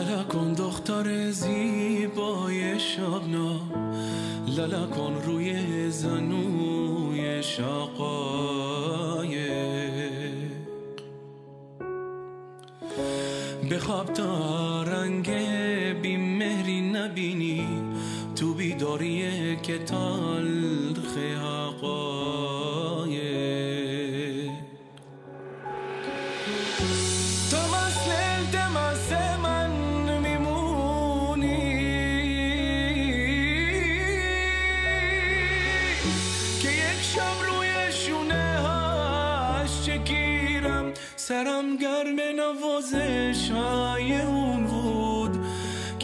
للا کن دختر زیبای شبنا للا کن روی زنوی شقای بخواب تا رنگ بیمهری نبینی. تو بیداری که تلخ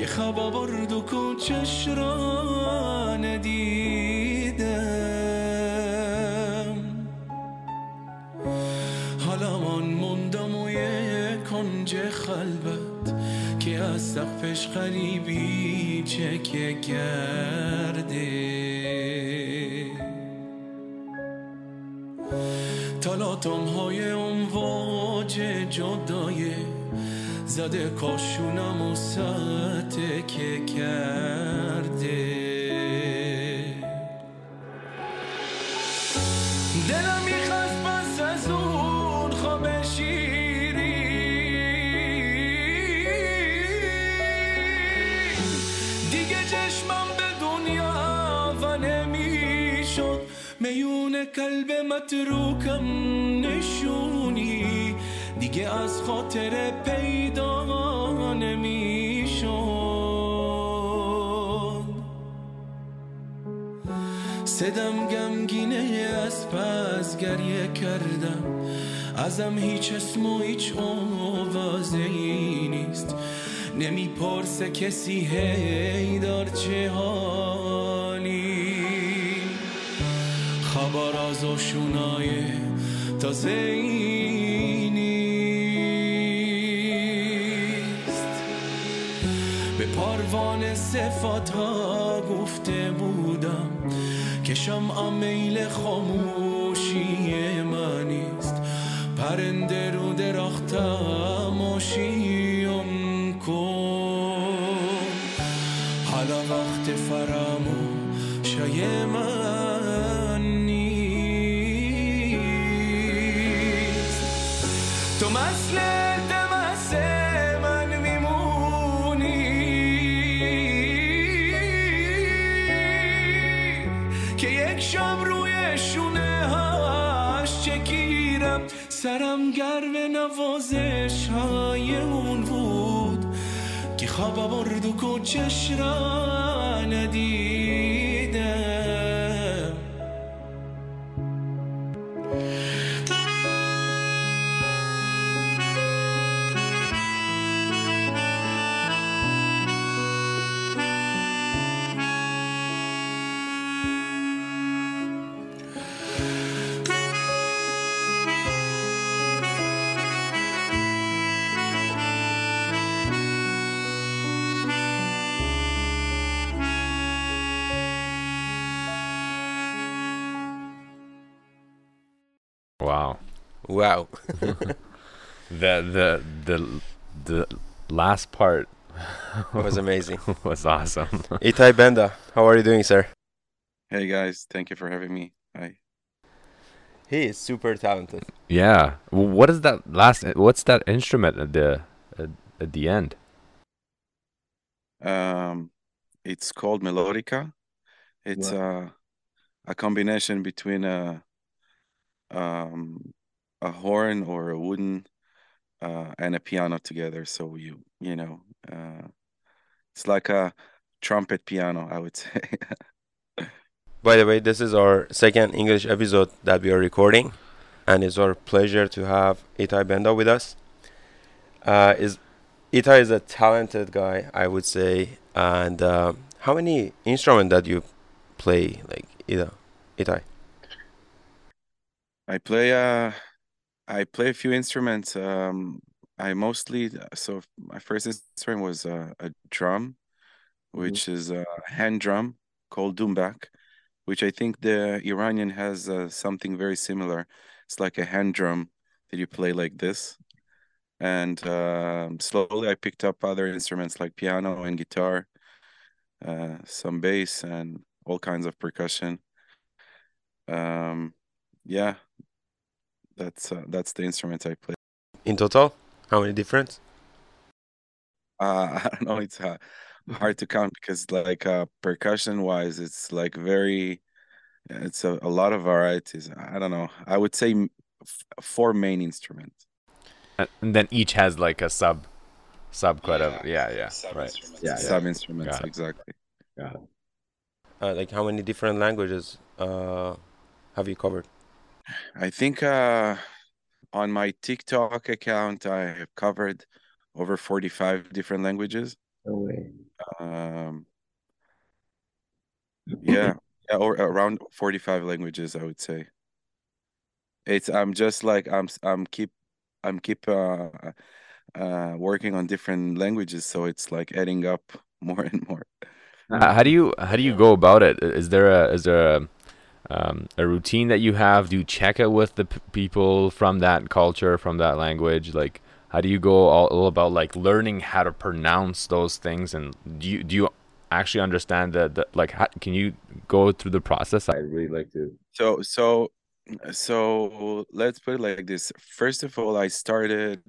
خواب برد و کوچش را ندیدم. حالا من موندم و یه کنج خلوت که از سقفش غریبی چکه کرده. تلاطم های اون واج جدای زده کاشونم و که کرده دلم می‌خواست پس از اون خواب شیری. دیگه چشمم به دنیا و نمی‌شد. میون قلب متروکم نشونی. دیگه از خاطر صدم گمگینه از پس گریه کردم. ازم هیچ اسم و هیچ آوازه ای نیست. نمی‌پرسه کسی هی دار چه حالی. خبر از آشونای تازه ای نیست. به پاروان صفات ها گفته بودم. که شمع میل خاموشی منیست پرنده رو درختم آشیم برد و کوچش رفت؟ Wow. Wow. The the the the last part was amazing. was awesome. Itay Benda, how are you doing, sir? Hey guys, thank you for having me. Hi. He is super talented. yeah. What is that last? What's that instrument at the at, at the end? Um, it's called melodica. It's a a combination between a um a horn or a wooden uh and a piano together. So you you know uh it's like a trumpet piano, I would say. By the way, this is our second English episode that we are recording, and it's our pleasure to have Itay Benda with us. Uh, is Itay is a talented guy, I would say. And uh, how many instrument that you play, like Ida, Itay? I play uh I play a few instruments. Um I mostly so my first instrument was uh, a drum, which is a hand drum called dumbak, which I think the Iranian has uh, something very similar. It's like a hand drum that you play like this. and um, slowly I picked up other instruments like piano and guitar, uh, some bass, and all kinds of percussion. Um, yeah, that's uh, that's the instruments I play. In total, how many different? Uh, I don't know. It's uh, hard to count because, like, uh, percussion wise, it's like very. It's a, a lot of varieties. I don't know. I would say four main instruments. And then each has like a sub, sub quite yeah, a yeah yeah sub right instruments. yeah sub yeah. instruments exactly. Yeah. Uh, like how many different languages uh, have you covered? I think uh, on my TikTok account I have covered over forty five different languages. No way. Um, yeah, yeah, or around forty five languages I would say. It's I'm just like I'm I'm keep I'm keep uh, uh, working on different languages, so it's like adding up more and more. how do you how do you go about it? Is there a is there a um, a routine that you have? Do you check it with the p- people from that culture, from that language? Like, how do you go all, all, about like learning how to pronounce those things? And do you do you actually understand that? like, how, can you go through the process? I'd really like to. So so so let's put it like this. First of all, I started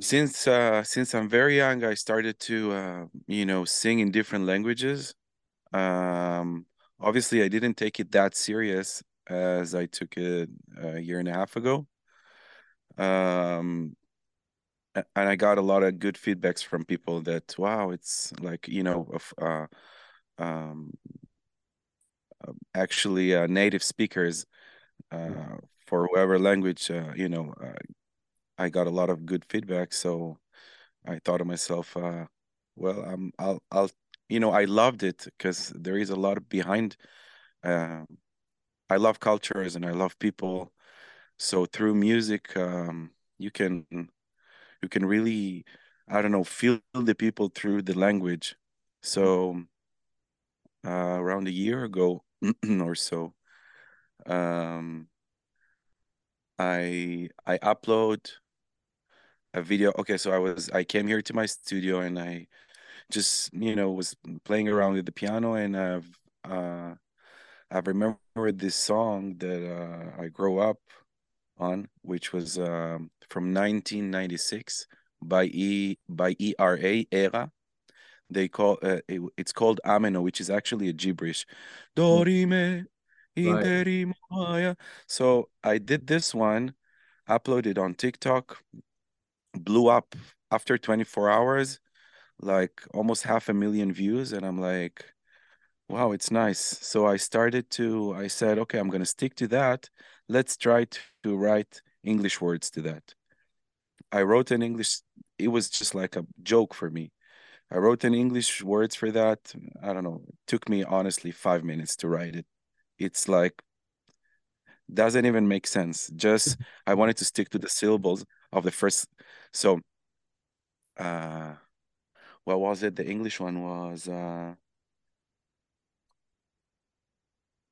since uh, since I'm very young. I started to uh, you know sing in different languages. Um, obviously, I didn't take it that serious as I took it a year and a half ago. Um, and I got a lot of good feedbacks from people that wow, it's like you know, uh, um, actually uh, native speakers uh, for whatever language uh, you know i got a lot of good feedback so i thought to myself well um, i'll i'll you know i loved it because there is a lot behind uh, i love cultures and i love people so through music um, you can you can really i don't know feel the people through the language so uh, around a year ago or so. Um, I I upload a video. Okay, so I was I came here to my studio and I just you know was playing around with the piano and I've uh, I've remembered this song that uh, I grew up on, which was um, from 1996 by E by ERA Era. They call uh, it, it's called ameno which is actually a gibberish. Dorime right. so i did this one uploaded on tiktok blew up after 24 hours like almost half a million views and i'm like wow it's nice so i started to i said okay i'm going to stick to that let's try to write english words to that i wrote an english it was just like a joke for me I wrote in English words for that. I don't know. It took me honestly five minutes to write it. It's like doesn't even make sense. Just I wanted to stick to the syllables of the first. So, uh, what was it? The English one was. Uh,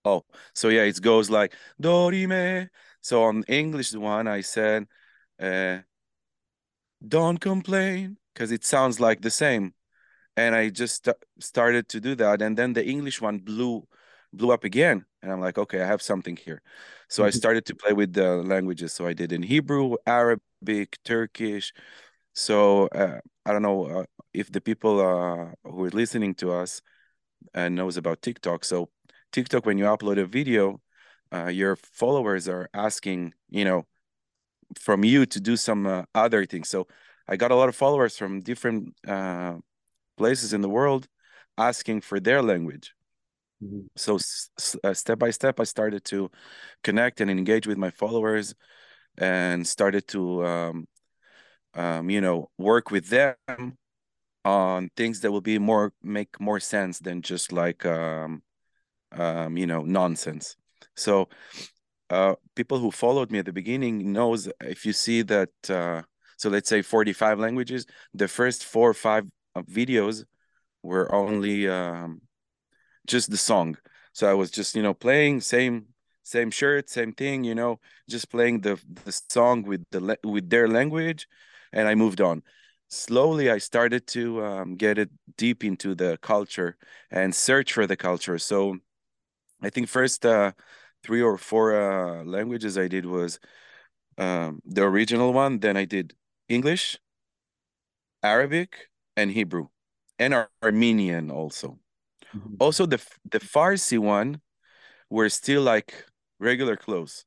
oh, so yeah, it goes like Dorime. So on English one, I said, uh, "Don't complain," because it sounds like the same and I just st- started to do that, and then the English one blew blew up again, and I'm like, okay, I have something here. So I mm-hmm. started to play with the languages. So I did in Hebrew, Arabic, Turkish. So uh, I don't know uh, if the people uh, who are listening to us uh, knows about TikTok. So TikTok, when you upload a video, uh, your followers are asking, you know, from you to do some uh, other things. So I got a lot of followers from different uh, places in the world asking for their language. Mm-hmm. So uh, step by step, I started to connect and engage with my followers, and started to, um, um, you know, work with them on things that will be more make more sense than just like, um, um, you know, nonsense. So, uh, people who followed me at the beginning knows if you see that. Uh, so let's say 45 languages. The first four or five videos were only um, just the song. So I was just you know playing same same shirt, same thing, you know, just playing the the song with the with their language, and I moved on. Slowly, I started to um, get it deep into the culture and search for the culture. So, I think first uh, three or four uh, languages I did was um, the original one. Then I did English, Arabic, and Hebrew, and Ar Armenian also. Mm -hmm. Also, the the Farsi one were still like regular clothes,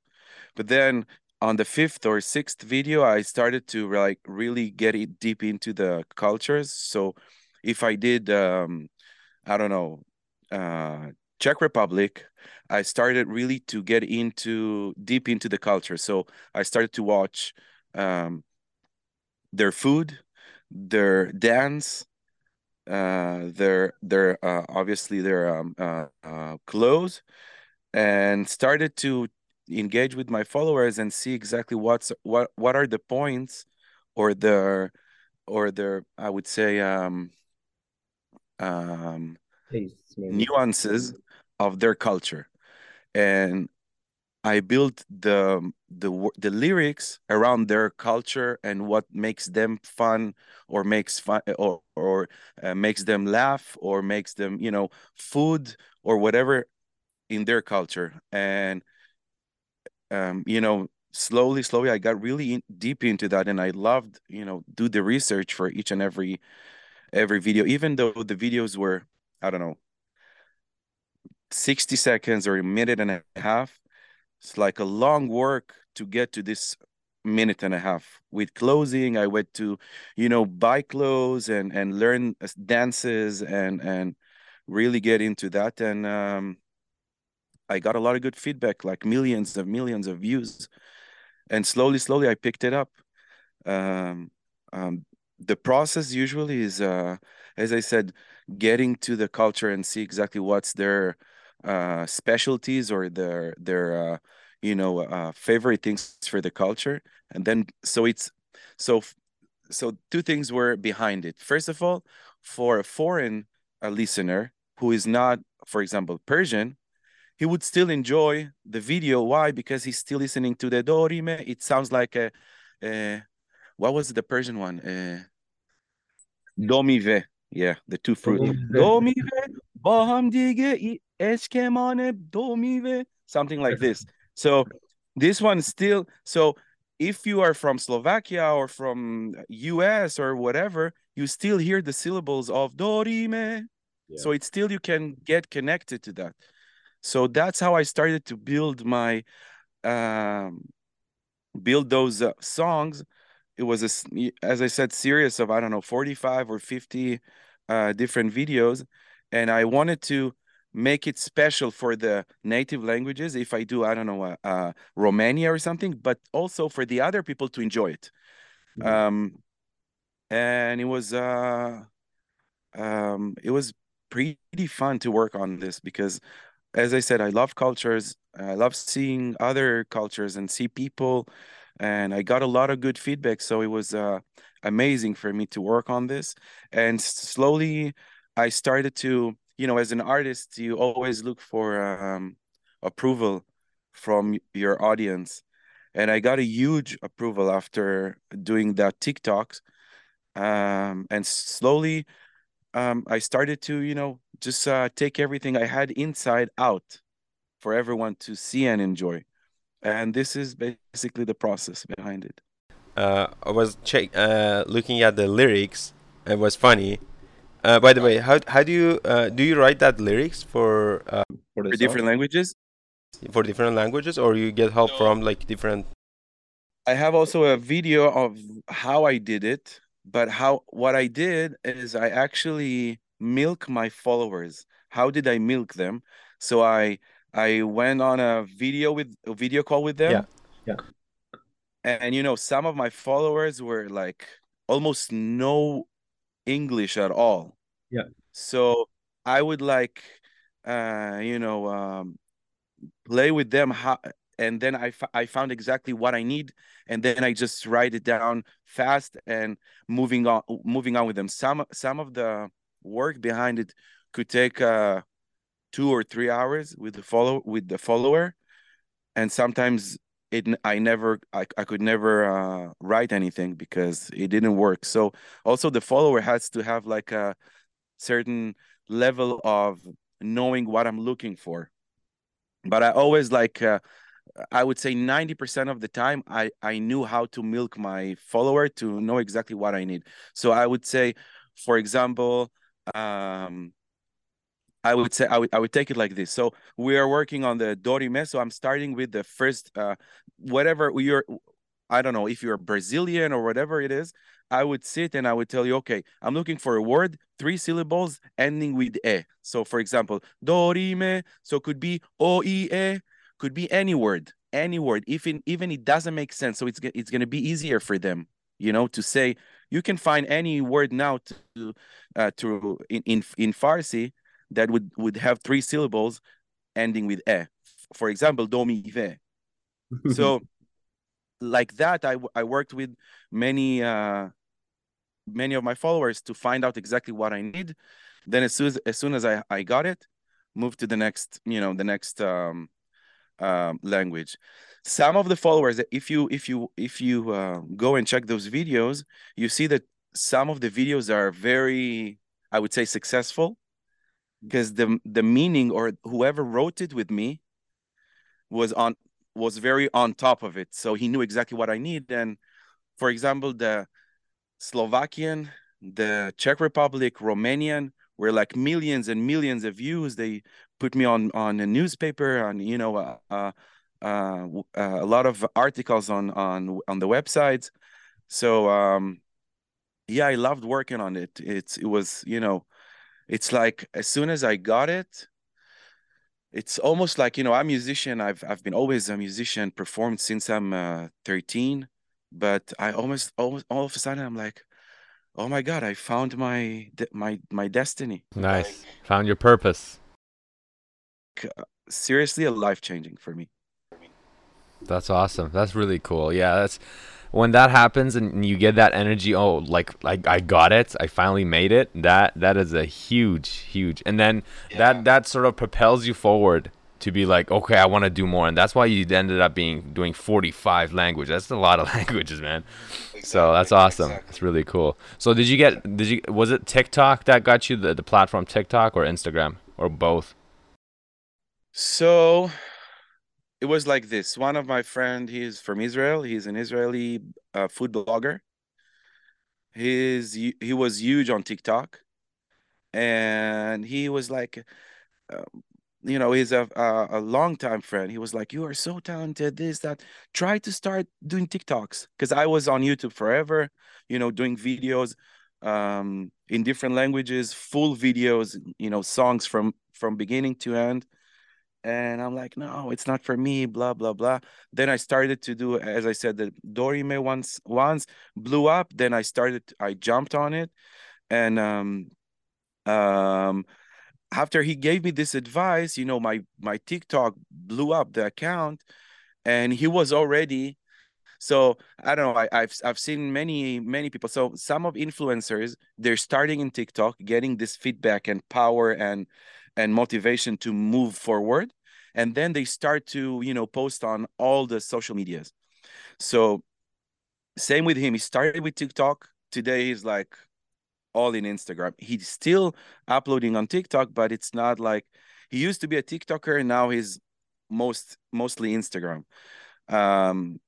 but then on the fifth or sixth video, I started to like really get it deep into the cultures. So, if I did, um, I don't know, uh, Czech Republic, I started really to get into deep into the culture. So I started to watch um, their food, their dance, uh, their their uh, obviously their um, uh, uh, clothes, and started to engage with my followers and see exactly what's what what are the points or the or the I would say um, um, nuances of their culture, and I built the the the lyrics around their culture and what makes them fun or makes fun or or uh, makes them laugh or makes them you know food or whatever in their culture. And um, you know slowly slowly I got really in, deep into that and I loved you know do the research for each and every every video even though the videos were I don't know 60 seconds or a minute and a half. It's like a long work to get to this minute and a half. With closing i went to you know buy clothes and and learn dances and and really get into that. And um i got a lot of good feedback like millions of millions of views. And slowly slowly i picked it up. Um, um the process usually is uh as i said getting to the culture and see exactly what's their uh, specialties or their their uh, you know uh, favorite things for the culture, and then so it's so so two things were behind it. First of all, for a foreign uh, listener who is not, for example, Persian, he would still enjoy the video. Why? Because he's still listening to the dorime. It sounds like a, a what was the Persian one? Uh, domive. Yeah, the two fruit. domive. Something like this. So this one still so if you are from Slovakia or from US or whatever, you still hear the syllables of dorime. Yeah. So it's still you can get connected to that. So that's how I started to build my um build those uh, songs. It was a as I said series of I don't know 45 or 50 uh different videos and I wanted to make it special for the native languages if i do i don't know uh, uh, romania or something but also for the other people to enjoy it mm-hmm. um, and it was uh, um, it was pretty fun to work on this because as i said i love cultures i love seeing other cultures and see people and i got a lot of good feedback so it was uh, amazing for me to work on this and slowly i started to you know, as an artist, you always look for um, approval from your audience. And I got a huge approval after doing that TikToks. Um, and slowly, um, I started to, you know, just uh, take everything I had inside out for everyone to see and enjoy. And this is basically the process behind it. Uh, I was check uh, looking at the lyrics. It was funny uh, by the way, how how do you uh, do you write that lyrics for uh, for, for different languages? For different languages, or you get help no. from like different? I have also a video of how I did it, but how what I did is I actually milk my followers. How did I milk them? So I I went on a video with a video call with them. Yeah. Yeah. And, and you know, some of my followers were like almost no English at all. Yeah. So I would like, uh, you know, um, play with them how, and then I, I found exactly what I need, and then I just write it down fast and moving on, moving on with them. Some some of the work behind it could take uh, two or three hours with the follow with the follower, and sometimes it I never I, I could never uh, write anything because it didn't work. So also the follower has to have like a certain level of knowing what I'm looking for. But I always like uh, I would say 90% of the time I I knew how to milk my follower to know exactly what I need. So I would say for example um I would say I would I would take it like this. So we are working on the Dorime. So I'm starting with the first uh whatever you're I don't know if you're Brazilian or whatever it is. I would sit and I would tell you, okay, I'm looking for a word, three syllables ending with e. So for example, Dorime. So could be o i e, could be any word, any word. Even even it doesn't make sense. So it's it's gonna be easier for them, you know, to say you can find any word now to uh, to in in in Farsi that would would have three syllables ending with e. For example, do mi ve. so like that, I I worked with many uh many of my followers to find out exactly what I need. Then as soon as, as soon as I I got it, move to the next you know the next um, um language. Some of the followers, if you if you if you uh, go and check those videos, you see that some of the videos are very, I would say, successful because the the meaning or whoever wrote it with me was on was very on top of it. So he knew exactly what i need. And for example the slovakian the czech republic romanian were like millions and millions of views. They put me on on a newspaper on you know uh, uh, uh, a lot of articles on on on the websites so um yeah i loved working on it it's it was you know it's like as soon as I got it, it's almost like you know I'm a musician. I've I've been always a musician, performed since I'm uh, 13, but I almost almost all of a sudden I'm like, oh my god, I found my my my destiny. Nice, like, found your purpose. Seriously, a life changing for me. That's awesome. That's really cool. Yeah, that's when that happens and you get that energy oh like like i got it i finally made it that that is a huge huge and then yeah. that that sort of propels you forward to be like okay i want to do more and that's why you ended up being doing 45 languages. that's a lot of languages man exactly. so that's awesome exactly. it's really cool so did you get did you was it tiktok that got you the, the platform tiktok or instagram or both so it was like this. One of my friend, he's from Israel. He's an Israeli uh, food blogger. His he was huge on TikTok, and he was like, uh, you know, he's a, a a long time friend. He was like, "You are so talented. This that. Try to start doing TikToks." Because I was on YouTube forever, you know, doing videos um, in different languages, full videos, you know, songs from from beginning to end and I'm like, no, it's not for me, blah blah blah. Then I started to do, as I said, the Dorime once once blew up. Then I started, I jumped on it, and um, um, after he gave me this advice, you know, my my TikTok blew up the account, and he was already. So I don't know. I, I've I've seen many many people. So some of influencers they're starting in TikTok, getting this feedback and power and and motivation to move forward. And then they start to you know post on all the social medias. So same with him. He started with tiktok. Today he's like all in instagram. He's still uploading on tiktok but it's not like he used to be a tiktoker and now he's most mostly instagram. Um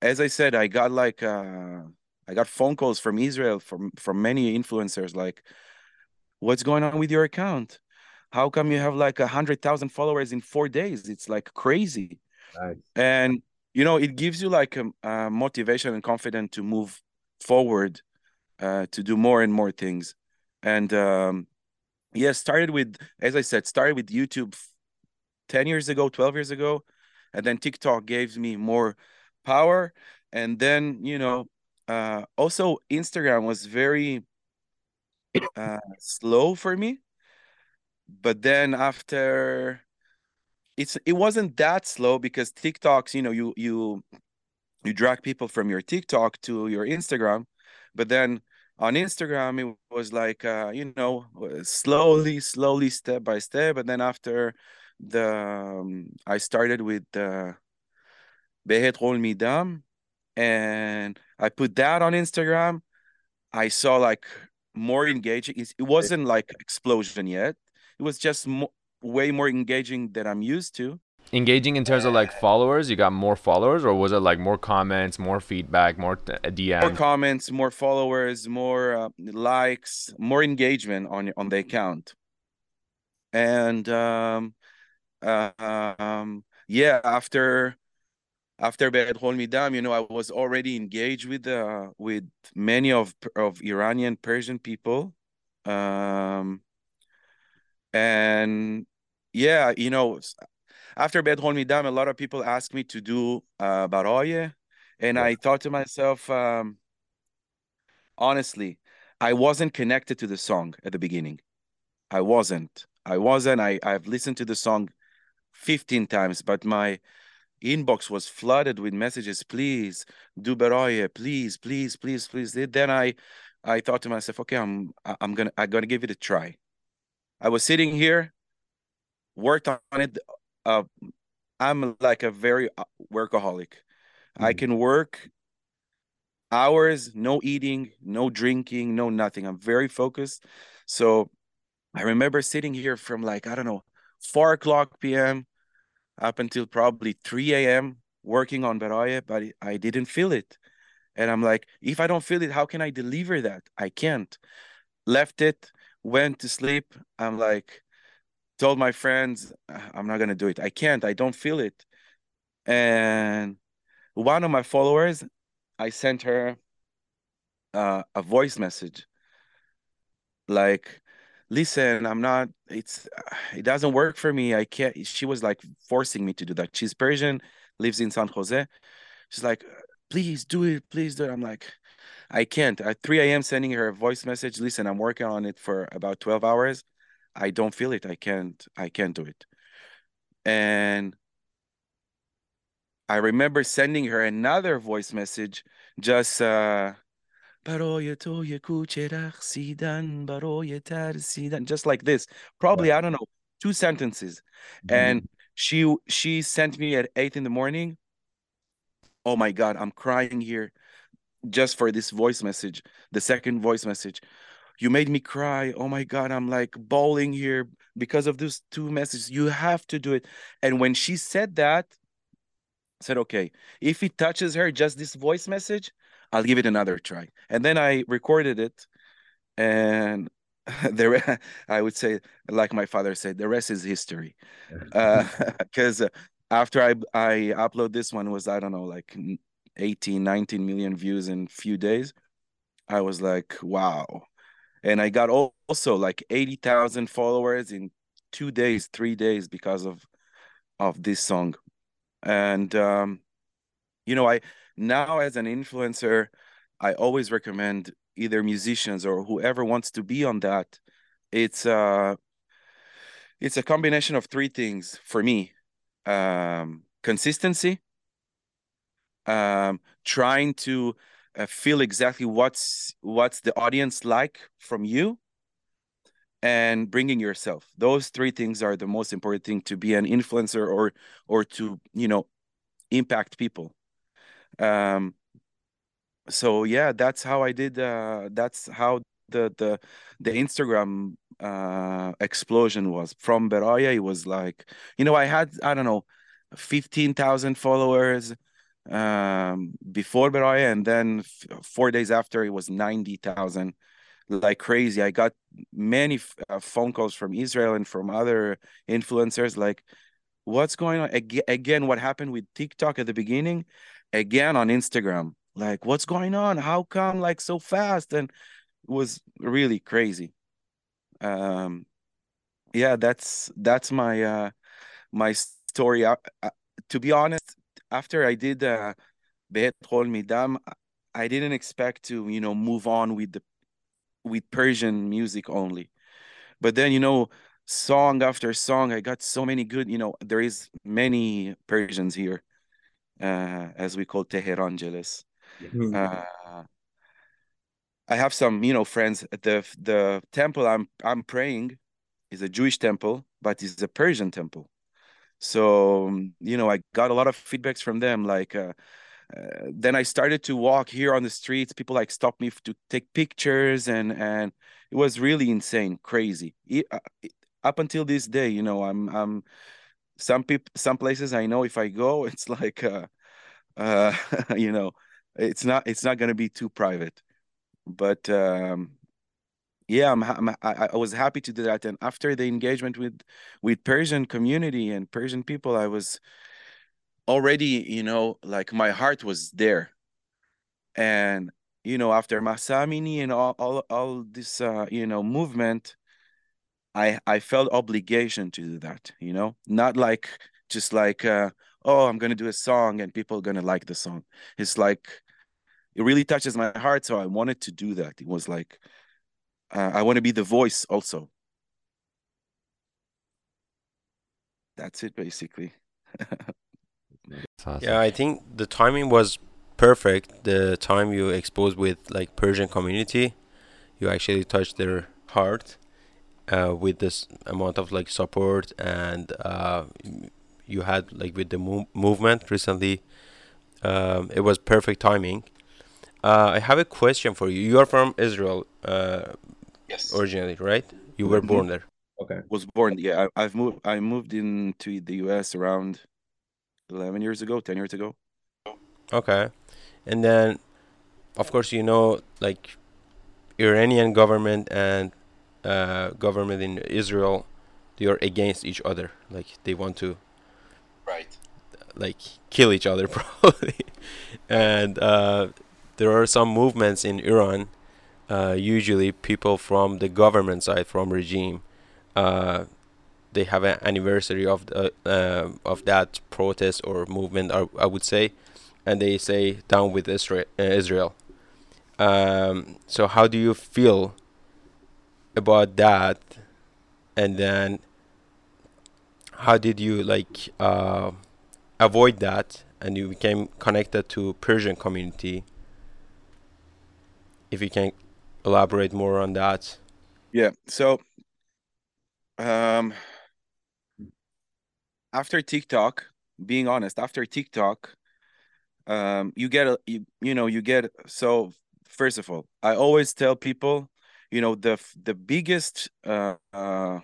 as i said i got like uh i got phone calls from israel from from many influencers like what's going on with your account how come you have like a hundred thousand followers in four days? It's like crazy. Nice. and you know it gives you like a, um, a uh, motivation and confidence to move forward uh, to do more and more things. And um yeah started with as i said started with youtube 10 years ago 12 years ago. And then tiktok gave me more power. And then you know uh also instagram was very uh slow for me but then after it's it wasn't that slow because TikToks, you know, you you you drag people from your TikTok to your Instagram, but then on Instagram it was like uh, you know slowly, slowly, step by step. But then after the um, I started with the Behet Ghol Midam, and I put that on Instagram. I saw like more engaging. It wasn't like explosion yet. It was just mo- way more engaging than I'm used to. Engaging in terms of like followers, you got more followers, or was it like more comments, more feedback, more DMs? More comments, more followers, more uh, likes, more engagement on on the account. And um, uh, um, yeah, after after Behet Ghol Midam, you know, I was already engaged with uh, with many of of Iranian Persian people, um, and yeah, you know, after Behet Ghol Midam, a lot of people asked me to do uh, Baraye, and yeah. I thought to myself, um, honestly, I wasn't connected to the song at the beginning. I wasn't. I wasn't. I I've listened to the song 15 times, but my inbox was flooded with messages please do baraye please please please please then i i thought to myself okay i'm i'm gonna i'm gonna give it a try i was sitting here worked on it uh, i'm like a very uh, workaholic mm-hmm. i can work hours no eating no drinking no nothing i'm very focused so i remember sitting here from like i don't know 4 o'clock p.m up until probably 3 a.m. working on Baraye, but I didn't feel it. And I'm like, if I don't feel it, how can I deliver that? I can't. Left it, went to sleep. I'm like, told my friends, I'm not to do it. I can't. I don't feel it. And one of my followers, I sent her uh, a voice message like, listen i'm not it's it doesn't work for me i can't she was like forcing me to do that she's persian lives in san jose she's like please do it please do it i'm like I can't. At 3 a.m., sending her a voice message. Listen, I'm working on it for about 12 hours. I don't feel it. I can't. I can't do it. And I remember sending her another voice message, just. Uh, just like this probably i don't know two sentences mm-hmm. and she she sent me at eight in the morning oh my god i'm crying here just for this voice message the second voice message you made me cry oh my god i'm like bawling here because of those two messages you have to do it and when she said that I said okay if it touches her just this voice message I'll give it another try. And then I recorded it, and the I would say, like my father said, the rest is history. Because uh, after I I upload this one was I don't know like 18, 19 million views in few days. I was like, wow. And I got also like 80,000 followers in two days, three days because of of this song. And um, you know, I now as an influencer i always recommend either musicians or whoever wants to be on that it's uh it's a combination of three things for me um consistency um trying to uh, feel exactly what's what's the audience like from you and bringing yourself. Those three things are the most important thing to be an influencer or or to you know impact people. Um so yeah that's how i did uh that's how the the the instagram uh explosion was. From Baraye it was like you know i had i don't know 15,000 followers um before Baraye and then four days after it was 90,000 like crazy i got many uh, phone calls from israel and from other influencers like what's going on again what happened with tiktok at the beginning again on Instagram. Like, what's going on? How come like so fast? And it was really crazy. Um, yeah, that's that's my uh my story. Uh, uh, to be honest, after I did uh Bet Midam, I didn't expect to, you know, move on with the with Persian music only. But then, you know, song after song, I got so many good, you know, there is many Persians here uh, as we call Tehrangeles. Mm-hmm. Uh, I have some, you know, friends at the the temple I'm I'm praying is a Jewish temple, but it's a Persian temple. So you know, I got a lot of feedbacks from them. Like uh, uh, then I started to walk here on the streets. People like stopped me to take pictures, and and it was really insane, crazy. It, uh, up until this day, you know, I'm I'm some people some places I know if I go, it's like uh, uh you know, it's not it's not gonna be too private. But um yeah, I'm, I'm I, was happy to do that. And after the engagement with with Persian community and Persian people, I was already, you know, like my heart was there. And you know, after Mahsa Amini and all all, all this uh, you know movement, I I felt obligation to do that, you know, not like just like uh, oh I'm gonna do a song and people are gonna like the song. It's like it really touches my heart, so I wanted to do that. It was like uh, I want to be the voice also. That's it basically. awesome. Yeah, I think the timing was perfect. The time you exposed with like Persian community, you actually touched their heart uh, with this amount of like support and uh, you had like with the mo- movement recently. Um, it was perfect timing. Uh, I have a question for you. You are from Israel uh, Yes. originally, right? You were born there. Okay. Was born yeah, I, I've moved I moved into the US around 11 years ago, 10 years ago. Okay. And then, of course, you know, like Iranian government and uh, government in Israel, they are against each other. Like they want to Right. like kill each other probably. and uh, there are some movements in Iran. Uh, usually, people from the government side, from regime, uh, they have an anniversary of the uh, of that protest or movement, I, I would say, and they say down with Israel. Israel. Um, so, how do you feel about that? And then, how did you like? Uh, avoid that and you became connected to Persian community. If you can elaborate more on that. Yeah. So um after TikTok, being honest, after TikTok, um you get a you, you know, you get so first of all, I always tell people, you know, the the biggest uh, uh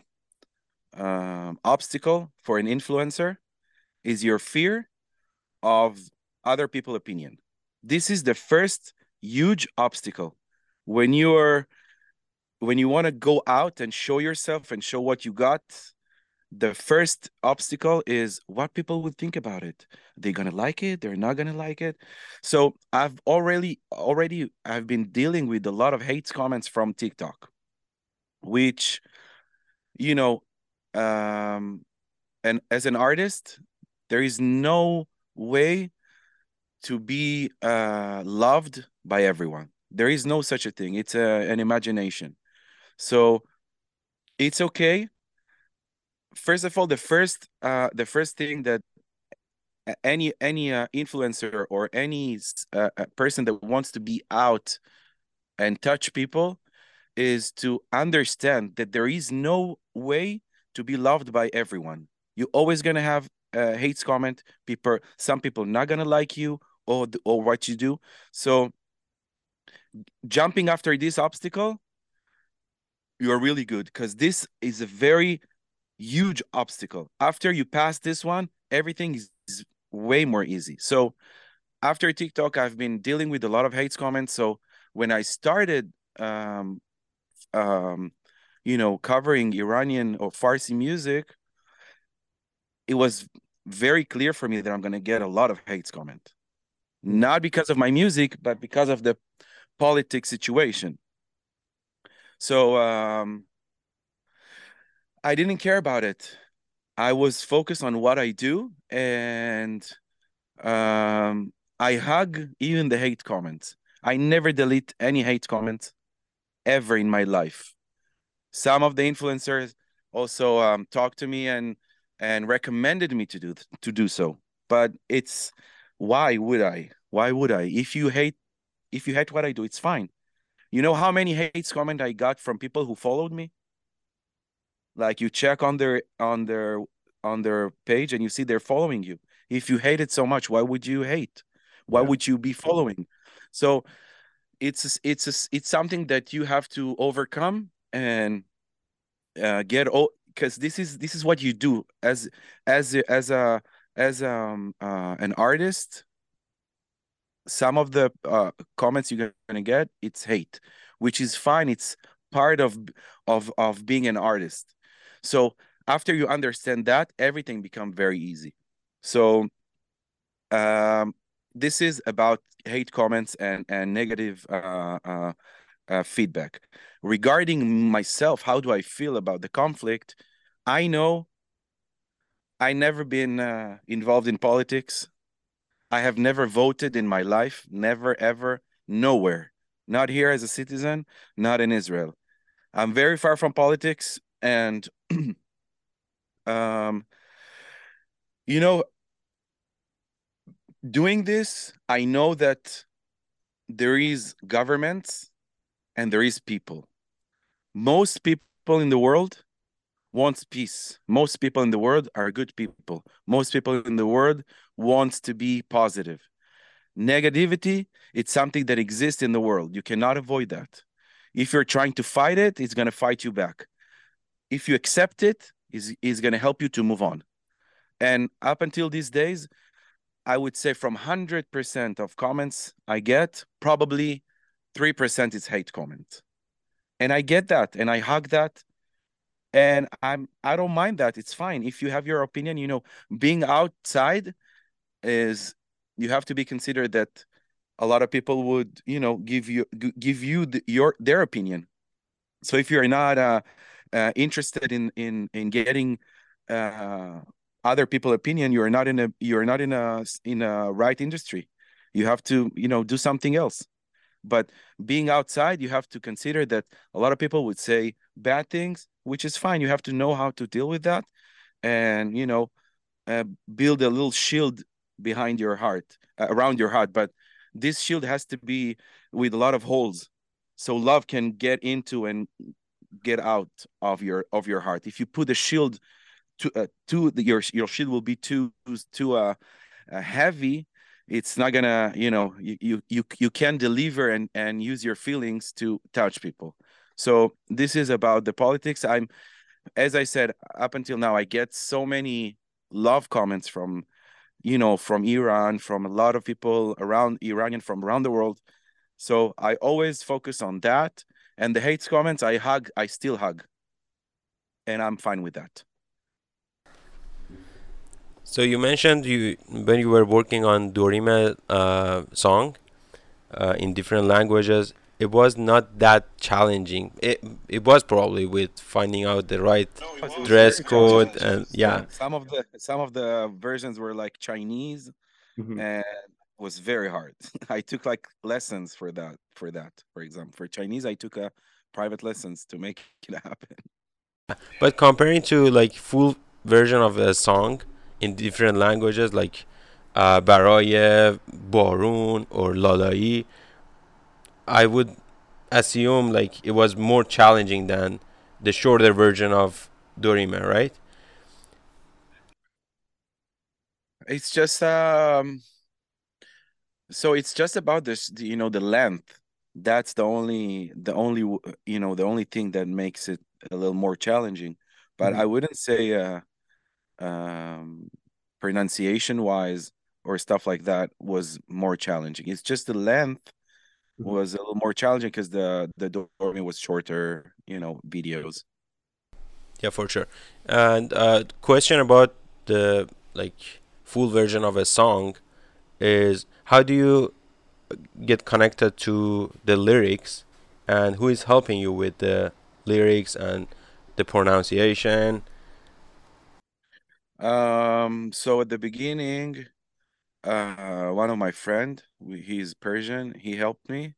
um obstacle for an influencer is your fear of other people opinion. This is the first huge obstacle when you're when you want to go out and show yourself and show what you got the first obstacle is what people would think about it. They're gonna like it they're not gonna like it. So i've already already i've been dealing with a lot of hate comments from tiktok which you know um and as an artist there is no way to be uh loved by everyone there is no such a thing. It's a, an imagination. So it's okay. First of all the first uh the first thing that any any uh, influencer or any uh, uh, person that wants to be out and touch people is to understand that there is no way to be loved by everyone. You're always to have uh, hates comment people some people not to like you or or what you do. So jumping after this obstacle you're really good because this is a very huge obstacle. After you pass this one, everything is, is way more easy. So after TikTok, I've been dealing with a lot of hates comments. So when I started, um, um, you know, covering Iranian or Farsi music, it was very clear for me that I'm gonna get a lot of hates comment, not because of my music, but because of the politics situation. So um, I didn't care about it. I was focused on what I do, and um, I hug even the hate comments. I never delete any hate comments ever in my life. Some of the influencers also um, talked to me and and recommended me to do to do so. But it's why would I? Why would I? If you hate if you hate what I do, it's fine. You know how many hates comment I got from people who followed me? Like you check on their on their on their page and you see they're following you. If you hate it so much, why would you hate? Why Yeah. would you be following? So it's it's it's something that you have to overcome and uh, get all because this is this is what you do as as as a as um uh, an artist some of the uh, comments you're gonna get it's hate which is fine. It's part of of of being an artist. So after you understand that everything become very easy. So um this is about hate comments and and negative uh, uh, uh, feedback. Regarding myself how do i feel about the conflict? I know i never been uh, involved in politics i have never voted in my life never ever nowhere. Not here as a citizen not in israel. I'm very far from politics and um you know doing this i know that there is governments and there is people. Most people in the world wants peace. Most people in the world are good people. Most people in the world wants to be positive. Negativity it's something that exists in the world. You cannot avoid that. If you're trying to fight it it's going to fight you back. If you accept it, it is is going to help you to move on. And up until these days i would say from 100% of comments i get probably 3% is hate comment. And i get that and i hug that. And i'm i don't mind that. It's fine. If you have your opinion you know being outside is you have to be considered that a lot of people would you know give you give you the, your their opinion. So if you're not uh, uh interested in in in getting uh other people opinion you're not in a you're not in a in a right industry. You have to you know do something else. But being outside you have to consider that a lot of people would say bad things which is fine. You have to know how to deal with that and you know uh, build a little shield behind your heart uh, around your heart but this shield has to be with a lot of holes. So love can get into and get out of your of your heart. If you put a shield to uh, to the, your your shield will be too too uh, uh heavy. It's not gonna you know you you you, you can deliver and and use your feelings to touch people. So this is about the politics. I'm as i said up until now i get so many love comments from you know from iran from a lot of people around iranian from around the world. So i always focus on that and the hate comments i hug i still hug. And i'm fine with that. So you mentioned you when you were working on Dorime uh, song uh, in different languages, it was not that challenging. It it was probably with finding out the right no, dress code and yeah. Some of the some of the versions were like Chinese, mm-hmm. and was very hard. I took like lessons for that. For that, for example, for Chinese, I took a private lessons to make it happen. But comparing to like full version of a song in different languages, like uh, Baraye, Borun, or Lalai I would assume like it was more challenging than the shorter version of Dorime, right? it's just um so it's just about this the- you know the length that's the only the only you know the only thing that makes it a little more challenging but Mhm. i wouldn't say uh um pronunciation wise or stuff like that was more challenging it's just the length. Was a little more challenging because the the Dorime was shorter you know videos Yeah, for sure. And uh, question about the like full version of a song is how do you get connected to the lyrics and who is helping you with the lyrics and the pronunciation? Um, so at the beginning, uh, one of my friend, he's Persian, he helped me,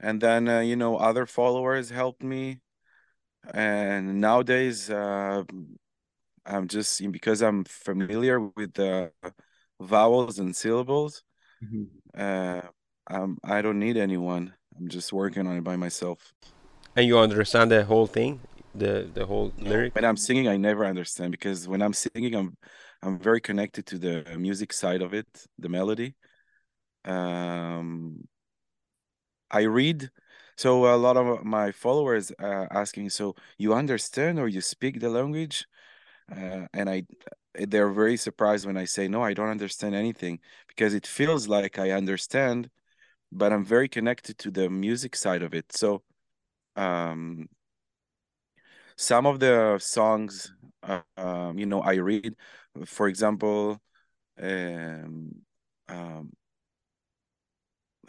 and then uh, you know other followers helped me, and nowadays, uh, I'm just because I'm familiar with the vowels and syllables, uh, um, I don't need anyone. I'm just working on it by myself. And you understand the whole thing the the whole lyric? when I'm singing, I never understand because when I'm singing, I'm I'm very connected to the music side of it, the melody. Um, I read. So a lot of my followers are asking, so you understand or you speak the language? Uh, and I, they're very surprised when I say, no, I don't understand anything because it feels like I understand, but I'm very connected to the music side of it. So, um, some of the songs, uh, um, you know, I read, for example, um, um,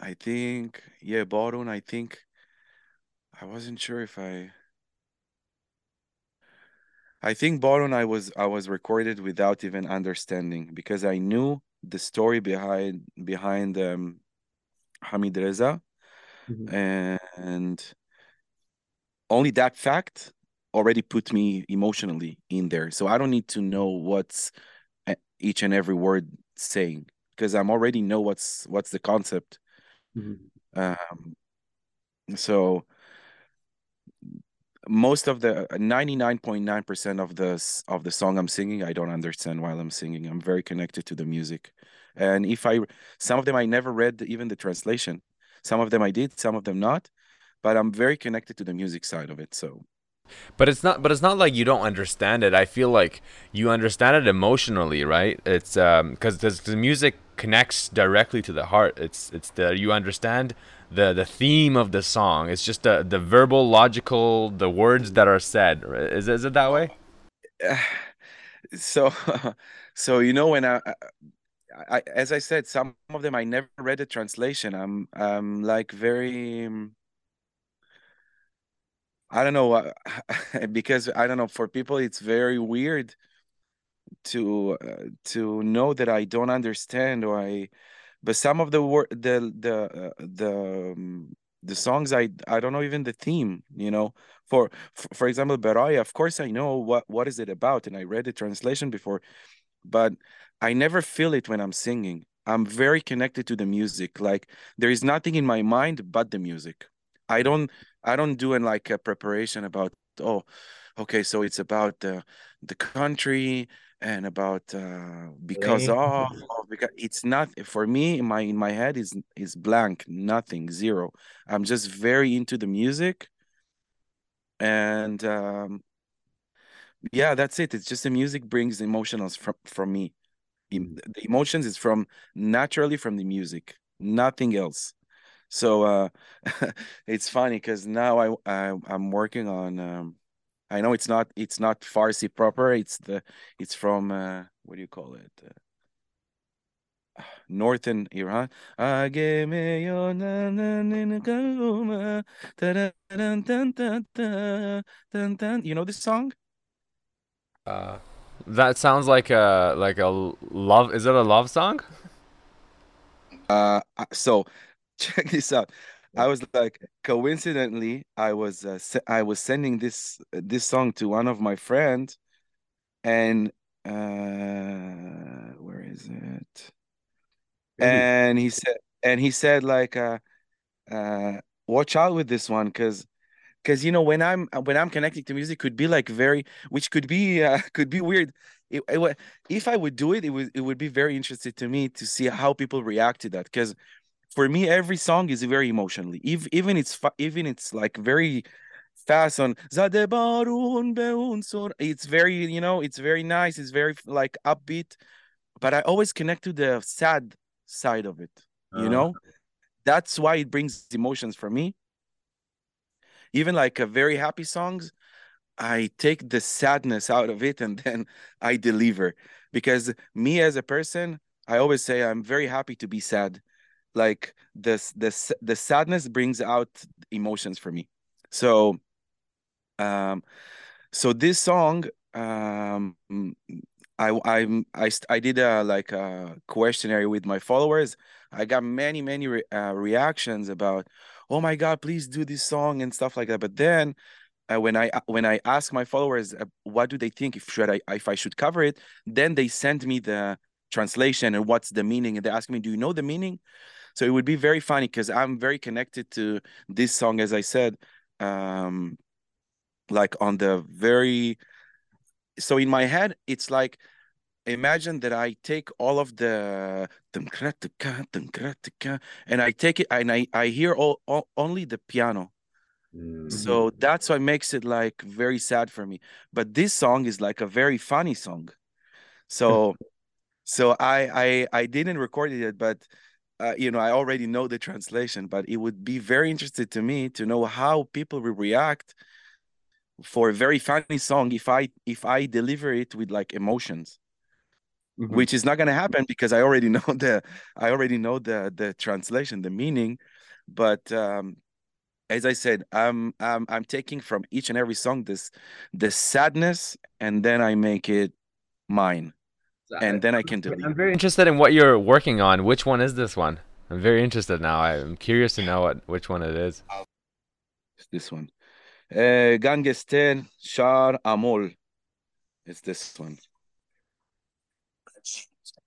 I think, yeah, Borun, I think, I wasn't sure if I, I think Borun, I was, I was recorded without even understanding because I knew the story behind, behind, um, Hamid Reza and only that fact already put me emotionally in there. So I don't need to know what's e- each and every word saying because I'm already know what's what's the concept. Mm-hmm. Um, so most of the uh, 99.9% of the of the song I'm singing, I don't understand while I'm singing. I'm very connected to the music. And if I some of them I never read even the translation. Some of them I did, some of them not, but I'm very connected to the music side of it. So But it's not. But it's not like you don't understand it. I feel like you understand it emotionally, right? It's um because the music connects directly to the heart. It's it's the you understand the the theme of the song. It's just the the verbal, logical, the words that are said. Is is it that way? so so you know when I, I, as I said, some of them I never read the translation. I'm I'm like very I don't know uh, because I don't know for people it's very weird to uh, to know that I don't understand or I but some of the word the the uh, the um, the songs I I don't know even the theme you know? For for, for example Baraye of course I know what what is it about and I read the translation before but I never feel it when I'm singing. I'm very connected to the music like there is nothing in my mind but the music. I don't I don't do in like a preparation about oh okay so it's about the the country and about uh because of, of because it's not for me in my in my head is is blank nothing zero. I'm just very into the music and um yeah that's it. It's just the music brings emotions from from me. The emotions is from naturally from the music nothing else so uh it's funny because now I, I i'm working on um i know it's not it's not farsi proper it's the it's from uh what do you call it? Uh, northern iran. You know this song? Uh that sounds like a like a love is it a love song? Uh, uh so check this out. I was like, coincidentally, I was uh, I was sending this this song to one of my friends, and uh, where is it? and he said and he said like uh uh watch out with this one because because you know when i'm when i'm connecting to music could be like very which could be uh, could be weird it, it, if i would do it it would it would be very interesting to me to see how people react to that because for me every song is very emotionally Ev- even it's even it's like very fast on Zade barun beun sor- it's very you know it's very nice it's very like upbeat but i always connect to the sad side of it you uh-huh. know? That's why it brings emotions for me. Even like a very happy songs i take the sadness out of it and then i deliver because me as a person i always say i'm very happy to be sad like this this the sadness brings out emotions for me. So um so this song um i i'm i i did a like a questionnaire with my followers. I got many many re- uh, reactions about oh my god please do this song and stuff like that. But then uh, when i uh, when i ask my followers uh, what do they think? If should i if i should cover it? then they send me the translation and what's the meaning and they ask me do you know the meaning so it would be very funny because i'm very connected to this song as i said um like on the very so in my head it's like imagine that I take all of the and I take it and I, I hear all, all only the piano. Mm-hmm. So that's what makes it like very sad for me. But this song is like a very funny song. So so I I I didn't record it yet, but uh, you know I already know the translation. But it would be very interesting to me to know how people will react for a very funny song if I if I deliver it with like emotions mm-hmm. which is not going to happen because I already know the I already know the the translation, the meaning. But um, as I said, I'm I'm I'm taking from each and every song this the sadness, and then I make it mine, and then I can delete. I'm very interested in what you're working on. Which one is this one? I'm very interested now. I'm curious to know what which one it is. It's this one. Uh, Shar Amol. It's this one.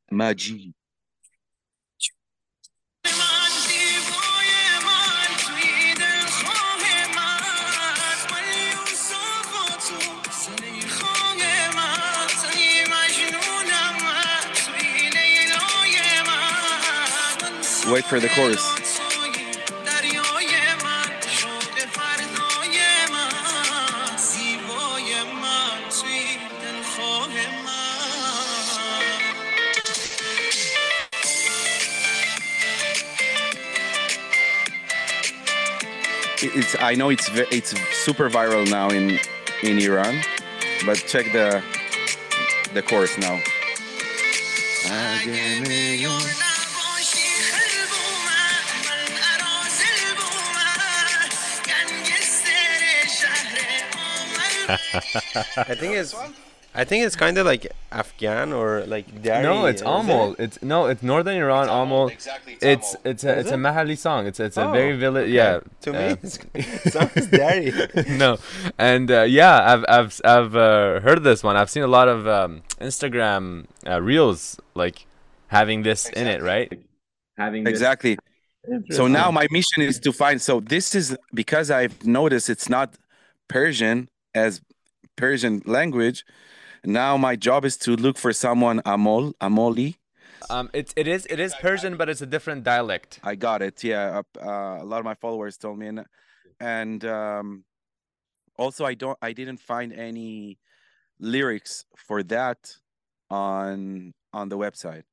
Majid. Wait for the chorus. it's I know it's it's super viral now in in Iran, but check the the chorus now. I think it's I think it's kind of like Afghan or like Dari. No, it's Amol. It? It's no, it's northern Iran. It's Amol. Exactly. It's it's, it's a it's it? a Mahali song. It's it's oh, a very village. Okay. Yeah. To uh, me, it sounds Dari. no, and uh, yeah, I've I've I've uh, heard this one. I've seen a lot of um, Instagram uh, reels like having this exactly. in it, right? Having exactly. So now my mission is to find. So this is because I've noticed it's not Persian as Persian language now my job is to look for someone Amol, Amoli. Um, it, it is it is Persian, but it's a different dialect. I got it. Yeah, uh, a lot of my followers told me, and, and um, also I don't I didn't find any lyrics for that on on the website.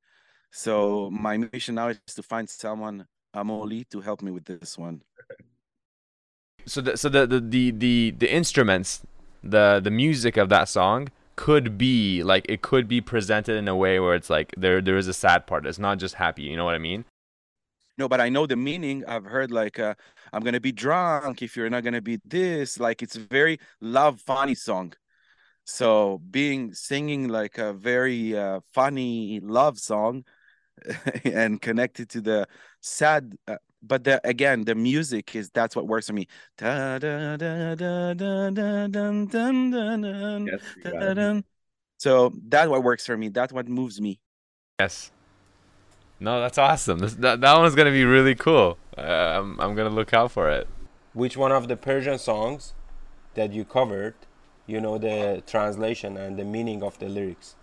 So my mission now is to find someone Amoli to help me with this one. So the so the the the the, the instruments, the the music of that song could be like it could be presented in a way where it's like there there is a sad part. It's not just happy. You know what I mean? No, but I know the meaning. I've heard like uh, I'm gonna be drunk if you're not gonna be this. Like it's a very love funny song. So being singing like a very uh, funny love song and connected to the sad uh, but the again the music is that's what works for me. Yes, so that's what works for me. That's what moves me. Yes. No that's awesome. This, that, that one's gonna be really cool. Uh, I'm, I'm gonna look out for it. Which one of the persian songs that you covered you know the translation and the meaning of the lyrics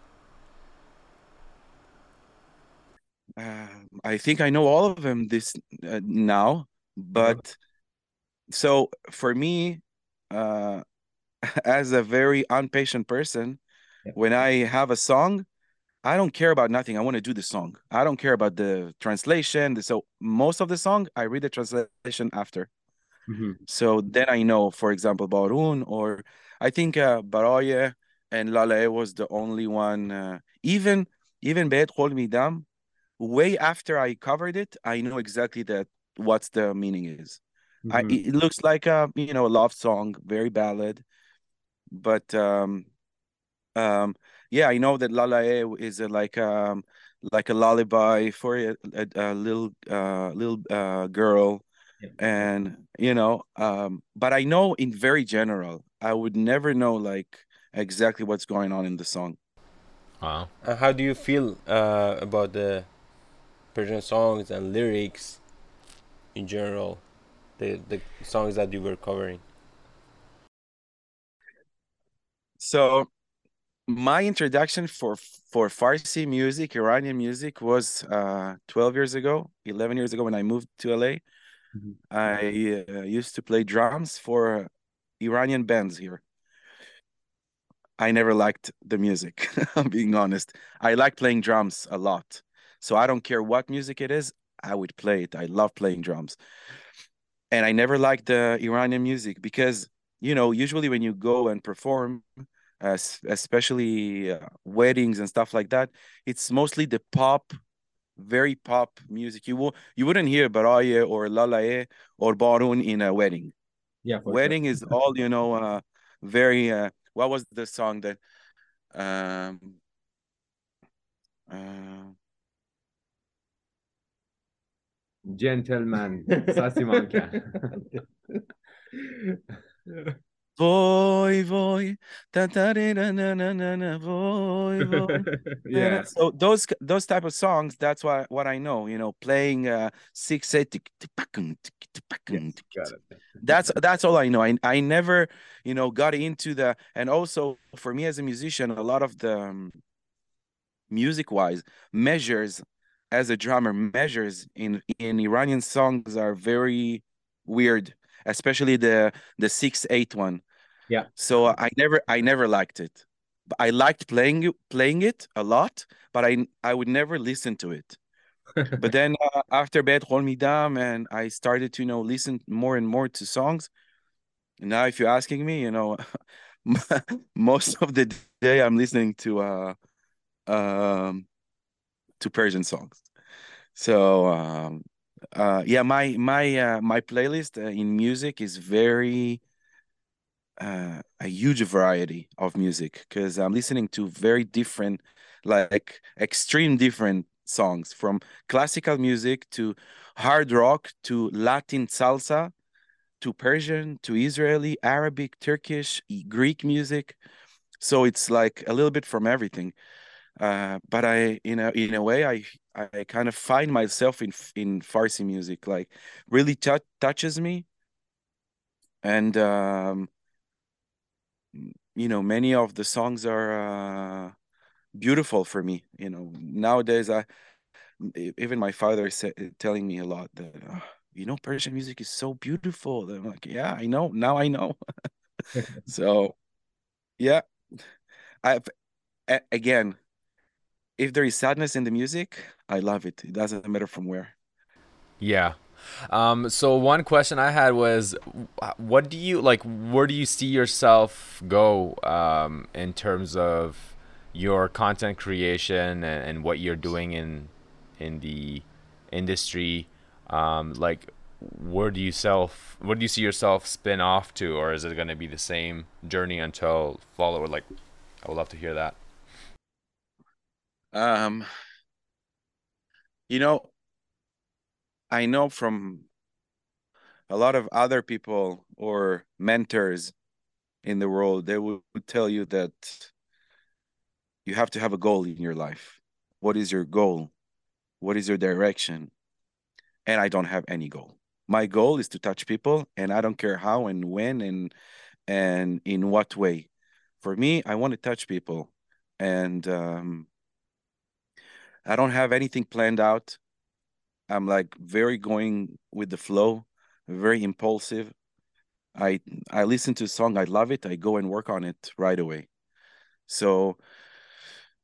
uh, I think I know all of them this uh, now, but mm-hmm. so for me, uh, as a very impatient person, yeah. when I have a song, I don't care about nothing. I want to do the song. I don't care about the translation. So most of the song, I read the translation after. Mm-hmm. So then I know, for example, Barun, or I think uh, Baraye and Lale was the only one. Uh, even even Hold Me Down, way after I covered it, I know exactly that what's the meaning is. Mm-hmm. I, it looks like a you know a love song, very ballad, but um, um, yeah, I know that Lala is a, like um like a lullaby for a, a, a little uh little uh girl, yeah. and you know um, but I know in very general, I would never know like exactly what's going on in the song. Wow. Uh, how do you feel uh, about the Persian songs and lyrics in general, the the songs that you were covering? So my introduction for for Farsi music, Iranian music, was uh, 12 years ago, 11 years ago when I moved to LA. Mm-hmm. I uh, used to play drums for Iranian bands here. I never liked the music, I'm being honest. I like playing drums a lot. So I don't care what music it is, I would play it. I love playing drums. And I never liked the Iranian music because, you know, usually when you go and perform, uh, especially uh, weddings and stuff like that, it's mostly the pop, very pop music. You will you wouldn't hear Baraye or Lalaye or Barun in a wedding. Yeah, wedding sure. is all you know. Uh, very. Uh, what was the song that? Um, uh, gentleman Sasimanka. Voy, voy, ta ta na na na na na voy, voy. yeah. So those those type of songs, that's what what I know. You know, playing uh six eight. That's that's all I know. I I never, you know, got into the and also for me as a musician, a lot of the um, music wise measures as a drummer measures in in Iranian songs are very weird especially the the six eight one. Yeah. So I never I never liked it. I liked playing playing it a lot, but I I would never listen to it. but then uh, after Bet Midam and I started to you know listen more and more to songs. Now, if you're asking me, you know, most of the day I'm listening to uh um to Persian songs. So um uh yeah my my uh my playlist uh, in music is very uh a huge variety of music because i'm listening to very different like extreme different songs from classical music to hard rock to latin salsa to persian to israeli arabic turkish greek music. So it's like a little bit from everything. Uh, but I, in a in a way, I I kind of find myself in in Farsi music, like really touches me, and um, you know, many of the songs are uh, beautiful for me. You know, nowadays I even my father is telling me a lot that oh, you know Persian music is so beautiful. And I'm like, yeah, I know. Now I know. so, yeah, I've again if there is sadness in the music, I love it. It doesn't matter from where. Yeah. Um, so one question I had was, what do you like? Where do you see yourself go um, in terms of your content creation and, and what you're doing in in the industry? Um, like, where do you self? Where do you see yourself spin off to, or is it going to be the same journey until follower? Like, I would love to hear that. Um, you know, I know from a lot of other people or mentors in the world, they would tell you that you have to have a goal in your life. What is your goal? What is your direction? And I don't have any goal. My goal is to touch people, and I don't care how and when and and in what way. For me, I want to touch people, and um, I don't have anything planned out. I'm like very going with the flow, very impulsive. I I listen to a song, I love it, I go and work on it right away. So,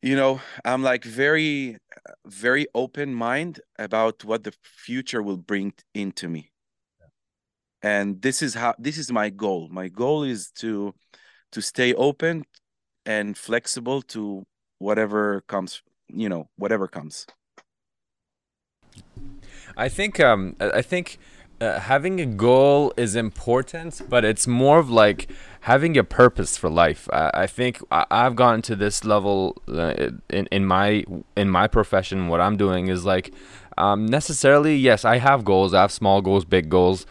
you know, I'm like very very open mind about what the future will bring into me. And this is how this is my goal. My goal is to to stay open and flexible to whatever comes you know whatever comes. I think um i think uh, having a goal is important but it's more of like having a purpose for life. I, I think I, have gotten to this level uh, in, in my in my profession what i'm doing is like um, necessarily, yes, I have goals. I have small goals, big goals,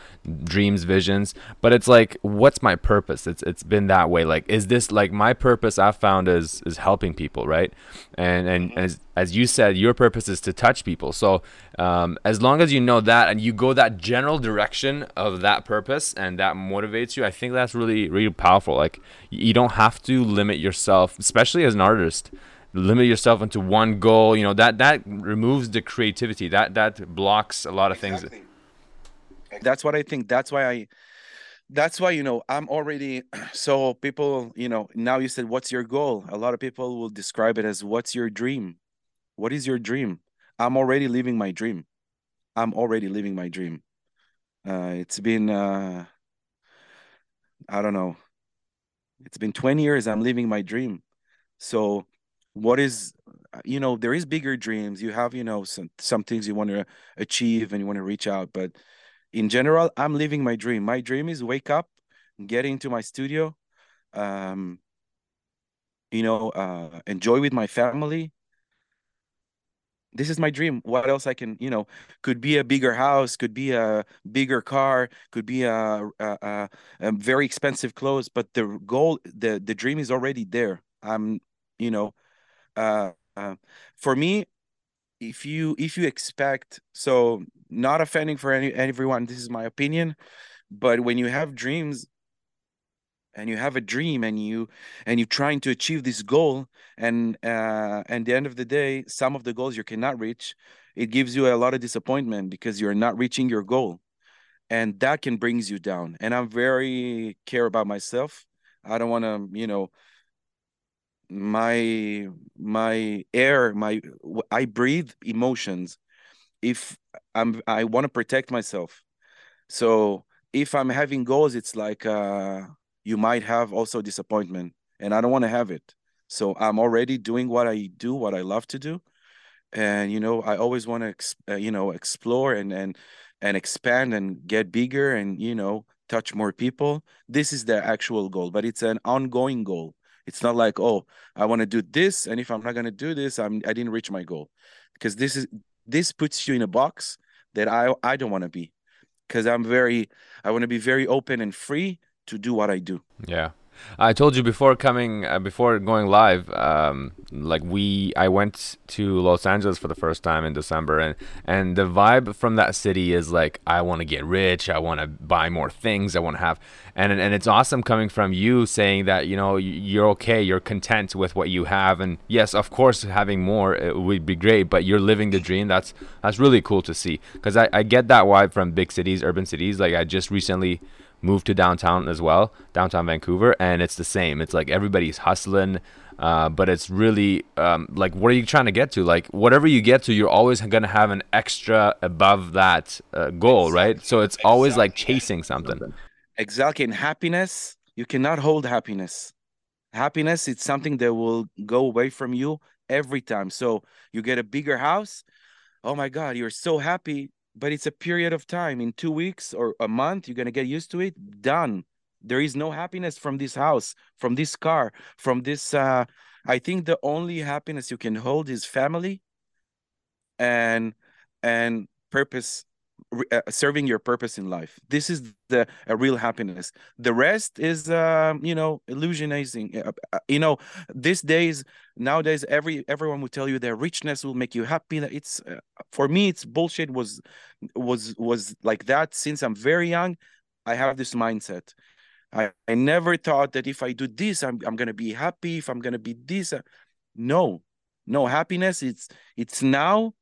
dreams, visions. But it's like, what's my purpose? It's it's been that way. Like, is this like my purpose? I've found is is helping people, right? And and as as you said, your purpose is to touch people. So um, as long as you know that and you go that general direction of that purpose and that motivates you, I think that's really really powerful. Like, you don't have to limit yourself, especially as an artist limit yourself into one goal you know that that removes the creativity. That that blocks a lot of exactly. things that's what i think. That's why i that's why you know i'm already so people you know now you said what's your goal? A lot of people will describe it as what's your dream? What is your dream? I'm already living my dream. I'm already living my dream. Uh it's been uh i don't know. It's been 20 years i'm living my dream. So what is you know there is bigger dreams. You have you know some some things you want to achieve and you want to reach out but in general i'm living my dream. My dream is wake up get into my studio um you know uh enjoy with my family. This is my dream. What else i can you know could be a bigger house could be a bigger car could be a, a, a, a very expensive clothes but the goal the the dream is already there. I'm you know uh, uh, for me if you if you expect so not offending for any everyone this is my opinion but when you have dreams and you have a dream and you and you're trying to achieve this goal and uh and the end of the day some of the goals you cannot reach it gives you a lot of disappointment because you're not reaching your goal. And that can brings you down. And i'm very care about myself. I don't want to you know my my air my i breathe emotions if i'm i want to protect myself. So if i'm having goals it's like uh you might have also disappointment and i don't want to have it. So i'm already doing what i do what i love to do. And you know i always want to uh, you know explore and and and expand and get bigger and you know touch more people. This is the actual goal but it's an ongoing goal it's not like, oh, I want to do this, and if I'm not gonna do this, I'm I didn't reach my goal, because this is this puts you in a box that I I don't want to be, because I'm very I want to be very open and free to do what I do. Yeah. I told you before coming, uh, before going live, um, like we, I went to Los Angeles for the first time in December, and and the vibe from that city is like, I want to get rich, I want to buy more things, I want to have, and and it's awesome coming from you saying that you know you're okay, you're content with what you have, and yes, of course, having more it would be great, but you're living the dream. That's that's really cool to see, because I I get that vibe from big cities, urban cities. Like I just recently moved to downtown as well, downtown Vancouver, and it's the same. It's like everybody's hustling, uh, but it's really um, like, what are you trying to get to? Like, whatever you get to, you're always gonna have an extra above that uh, goal, exactly. right? So it's exactly. always like chasing something. Exactly, and happiness, you cannot hold happiness. Happiness, it's something that will go away from you every time. So you get a bigger house. Oh my God, you're so happy but it's a period of time. In two weeks or a month you're going to get used to it done. There is no happiness from this house from this car from this uh i think the only happiness you can hold is family and and purpose uh, serving your purpose in life. This is the real happiness. The rest is um you know illusionizing uh, uh, you know these days nowadays every everyone will tell you that richness will make you happy. It's uh, for me it's bullshit was was was like that since i'm very young. I have this mindset. I i never thought that if i do this i'm, I'm gonna be happy. If i'm gonna be this uh, no no happiness it's it's now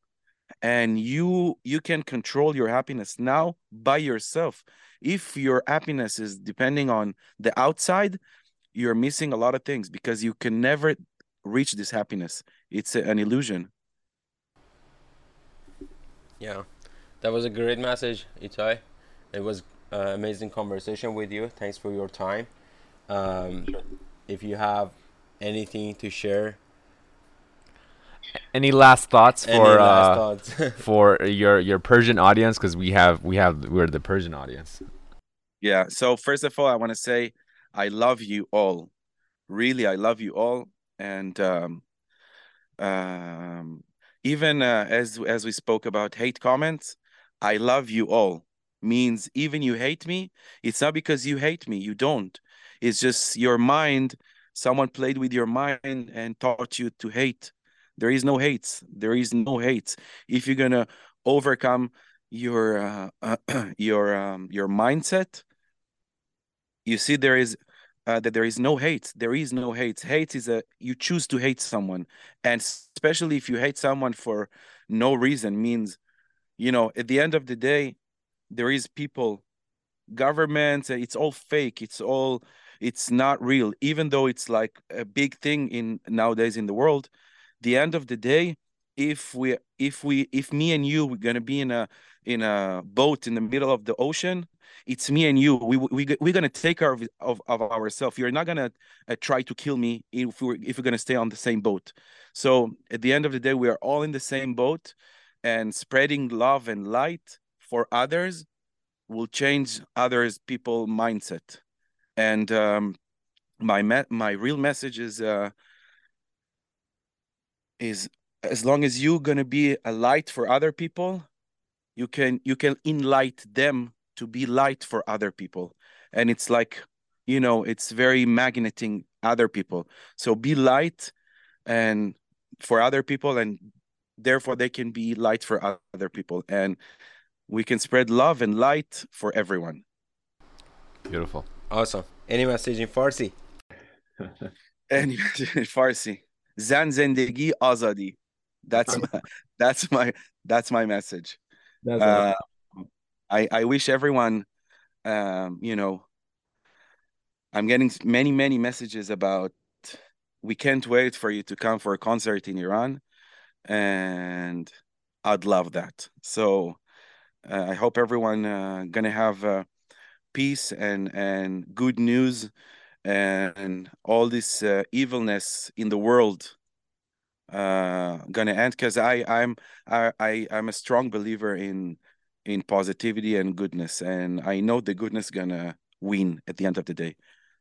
and you you can control your happiness now by yourself. If your happiness is depending on the outside you're missing a lot of things because you can never reach this happiness. It's a, an illusion. Yeah that was a great message Itay it was an amazing conversation with you. Thanks for your time. Um, if you have anything to share any last thoughts for last uh, thoughts? for your your Persian audience? Because we have we have we're the Persian audience. Yeah. So first of all, I want to say I love you all. Really, I love you all, and um, um, even uh, as as we spoke about hate comments, I love you all means even you hate me, it's not because you hate me. You don't. It's just your mind. Someone played with your mind and taught you to hate. There is no hates. There is no hates. If you're gonna overcome your uh, uh, your um, your mindset, you see there is uh, that there is no hate. There is no hate. Hate is a you choose to hate someone, and especially if you hate someone for no reason means, you know, at the end of the day, there is people, governments. It's all fake. It's all it's not real. Even though it's like a big thing in nowadays in the world, the end of the day, if we if we if me and you we're gonna be in a in a boat in the middle of the ocean it's me and you. We we we're gonna take care of of, of ourselves. You're not gonna uh, try to kill me if we're if we're gonna stay on the same boat. So at the end of the day, we are all in the same boat, and spreading love and light for others will change others people mindset. And um, my me- my real message is uh, is as long as you're gonna be a light for other people, you can you can enlight them to be light for other people. And it's like you know it's very magneting other people. So be light and for other people and therefore they can be light for other people. And we can spread love and light for everyone. Beautiful. Awesome. Any message in farsi? Any message in farsi zan zendegi azadi that's my that's my that's my message that's uh, I, I wish everyone, um, you know, I'm getting many, many messages about we can't wait for you to come for a concert in Iran. And I'd love that. So uh, I hope everyone uh, gonna have uh, peace and and good news and all this uh, evilness in the world uh, gonna end? Because I I'm I, I'm a strong believer in in positivity and goodness and i know the goodness gonna win at the end of the day.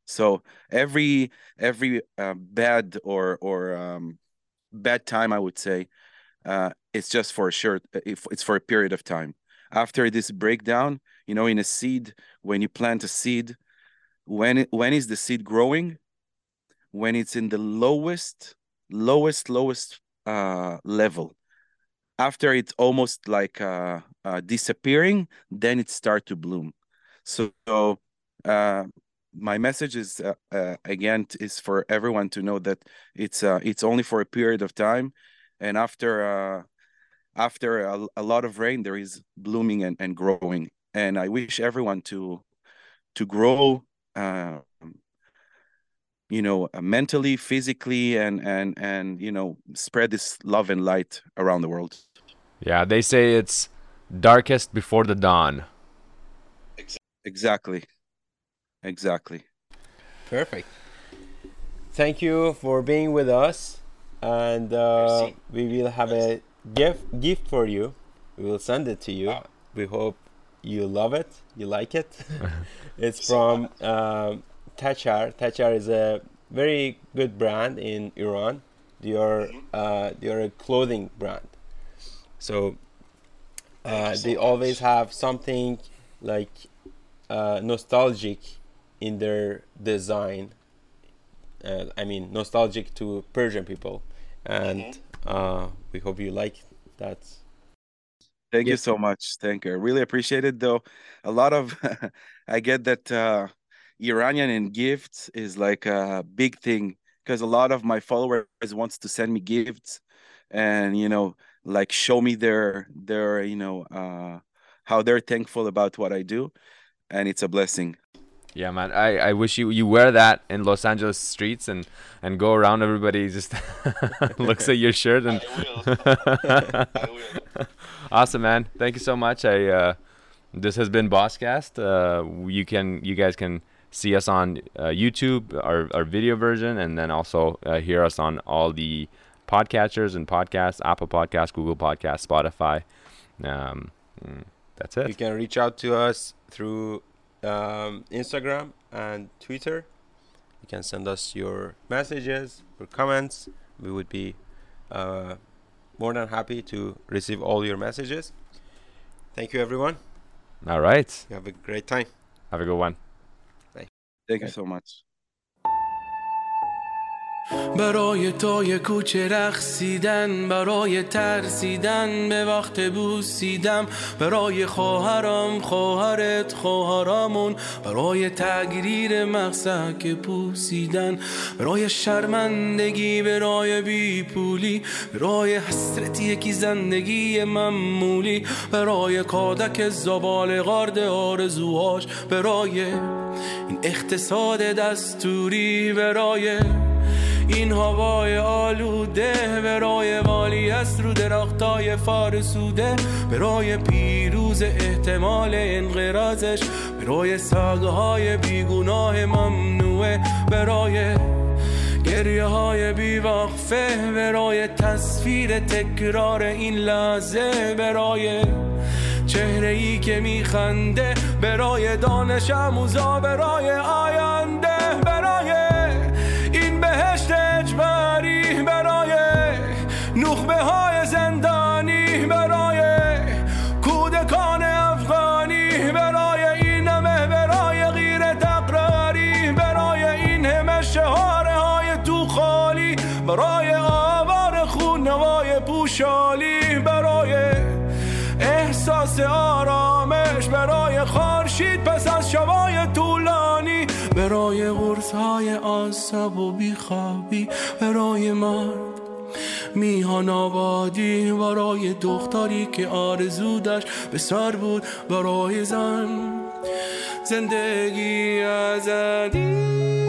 So every every uh, bad or or um, bad time i would say uh, it's just for a short it's for a period of time. After this breakdown you know in a seed when you plant a seed when when is the seed growing when it's in the lowest lowest lowest uh, level after it's almost like uh, uh, disappearing, then it start to bloom. So uh, my message is uh, uh, again is for everyone to know that it's it's only for a period of time, and after after a, a, lot of rain, there is blooming and, and growing. And I wish everyone to to grow you know mentally physically and and and you know spread this love and light around the world yeah, they say it's darkest before the dawn. Exactly. Exactly. Perfect. Thank you for being with us, and uh, we will have a gift gift for you. We will send it to you. We hope you love it, you like it. it's from um, Tachar. Tachar is a very good brand in Iran. They are uh, they are a clothing brand so uh, they always have something like uh, nostalgic in their design. Uh, I mean, nostalgic to Persian people, and mm-hmm. Uh, we hope you like that. Thank you so much. Thank you. I really appreciate it, though. A lot of I get that uh, Iranian and gifts is like a big thing because a lot of my followers wants to send me gifts, and you know like show me their their you know uh how they're thankful about what I do and it's a blessing. Yeah, man. I, I wish you you wear that in Los Angeles streets and and go around. Everybody just looks at your shirt and. I will. awesome, man. Thank you so much. I uh, this has been Bosscast. Uh, you can you guys can see us on uh, YouTube, our our video version, and then also uh, hear us on all the podcatchers and podcasts, Apple Podcasts, Google Podcasts, Spotify. Um, mm, that's it. You can reach out to us through um, Instagram and Twitter. You can send us your messages or comments. We would be uh, more than happy to receive all your messages. Thank you, everyone. All right. You have a great time. Have a good one. Thank you so much. برای تو یه کوچه رقصیدن برای ترسیدن به وقت بوسیدم. برای خواهرم خواهرت خواهرامون برای تگریر مقصد پوسیدن. برای شرمندگی برای بیپولی برای حسرتی یکی زندگی ممولی برای کادک زبال غارد آرزوهاش برای این اقتصاد دستوری برای این هوای آلوده برای والی است رو درختای فارسوده. برای پیروز احتمال انقرازش برای ساگه بیگناه ممنوعه. برای گریه های بیوقفه برای تصویر تکرار این لحظه. برای چهره ای که میخنده برای دانش اموزا برای آینده. های آسب و بیخوابی برای مرد میهان آبادی برای دختری که آرزودش به سر بود برای زن. زندگی ازدی